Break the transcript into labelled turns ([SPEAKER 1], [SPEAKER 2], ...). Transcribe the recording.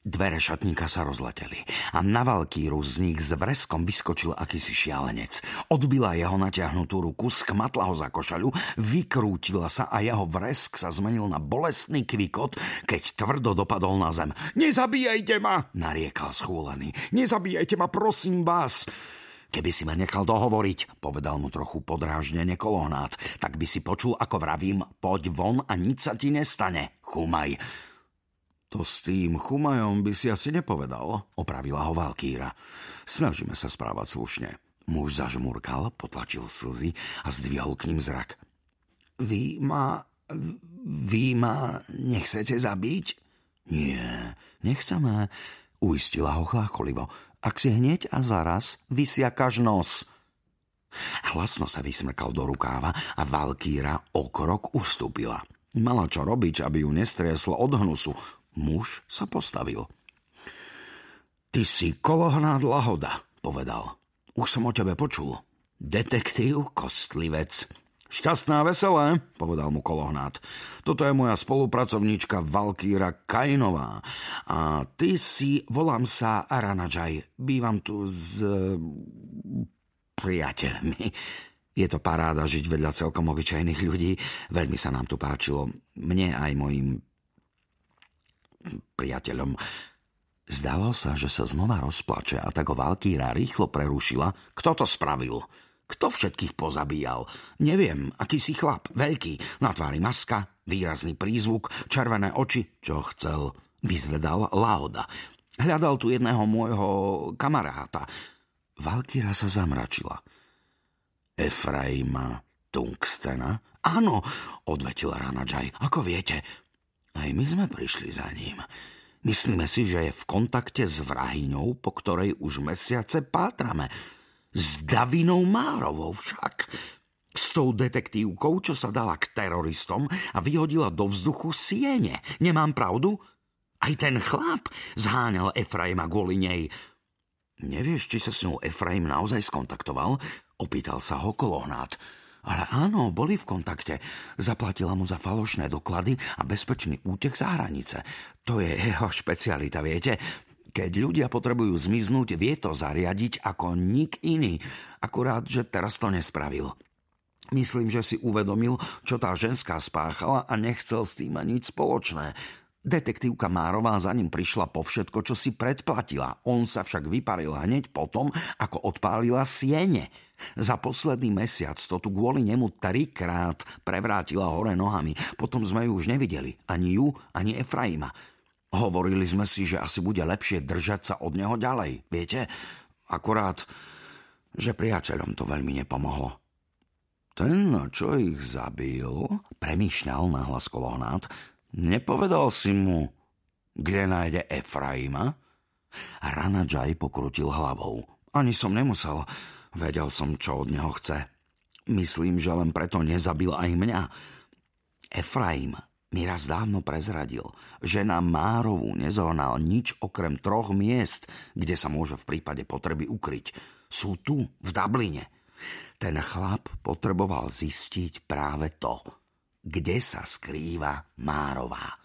[SPEAKER 1] Dvere šatníka sa rozleteli a na Valkíru z nich s vreskom vyskočil akýsi šialenec. Odbila jeho natiahnutú ruku, skmatla ho za košaľu, vykrútila sa a jeho vresk sa zmenil na bolestný kvikot, keď tvrdo dopadol na zem. Nezabíjajte ma, nariekal schúlený. Nezabíjajte ma, prosím vás. Keby si ma nechal dohovoriť, povedal mu trochu podráždene kolohnát, tak by si počul, ako vravím, poď von a nič sa ti nestane, chumaj. To s tým chumajom by si asi nepovedal, opravila ho Valkýra. Snažíme sa správať slušne. Muž zažmurkal, potlačil slzy a zdvihol k ním zrak. Vy ma... Vy ma nechcete zabiť? Nie, nechceme, uistila ho chlácholivo. Ak si hneď a zaraz vysiakaš nos. Hlasno sa vysmrkal do rukáva a Valkýra o krok ustúpila. Mala čo robiť, aby ju nestrieslo od hnusu. Muž sa postavil. Ty si kolohnát lahoda, povedal. Už som o tebe počul. Detektív Kostlivec. Šťastná veselé, povedal mu kolohnát. Toto je moja spolupracovníčka Valkýra Kainová. A ty si, volám sa Aranajaj. Bývam tu s priateľmi. Je to paráda žiť vedľa celkom obyčajných ľudí. Veľmi sa nám tu páčilo. Mne aj mojim priateľom. Zdalo sa, že sa znova rozplače a tak ho Valkýra rýchlo prerušila. Kto to spravil? Kto všetkých pozabíjal? Neviem, aký si chlap, veľký, na tvári maska, výrazný prízvuk, červené oči. Čo chcel? Vyzvedal Laoda. Hľadal tu jedného môjho kamaráta. Valkýra sa zamračila. Efraima Tungstena? Áno, odvetil Ranajaj. Ako viete, aj my sme prišli za ním. Myslíme si, že je v kontakte s vrahyňou, po ktorej už mesiace pátrame. S Davinou Márovou však. S tou detektívkou, čo sa dala k teroristom a vyhodila do vzduchu siene. Nemám pravdu? Aj ten chlap zháňal Efraima kvôli nej. Nevieš, či sa s ňou Efraim naozaj skontaktoval? Opýtal sa ho kolohnát. Ale áno, boli v kontakte. Zaplatila mu za falošné doklady a bezpečný útek za hranice. To je jeho špecialita, viete? Keď ľudia potrebujú zmiznúť, vie to zariadiť ako nik iný. Akurát, že teraz to nespravil. Myslím, že si uvedomil, čo tá ženská spáchala a nechcel s tým nič spoločné. Detektívka Márová za ním prišla po všetko, čo si predplatila. On sa však vyparil hneď potom, ako odpálila siene. Za posledný mesiac to tu kvôli nemu trikrát prevrátila hore nohami. Potom sme ju už nevideli. Ani ju, ani Efraima. Hovorili sme si, že asi bude lepšie držať sa od neho ďalej. Viete? Akurát, že priateľom to veľmi nepomohlo. Ten, čo ich zabil, premýšľal na hlas kolohnát, nepovedal si mu, kde nájde Efraima? Rana Jai pokrutil hlavou. Ani som nemusel. Vedel som, čo od neho chce. Myslím, že len preto nezabil aj mňa. Efraim mi raz dávno prezradil, že na Márovu nezohnal nič okrem troch miest, kde sa môže v prípade potreby ukryť. Sú tu, v Dubline. Ten chlap potreboval zistiť práve to, kde sa skrýva Márová.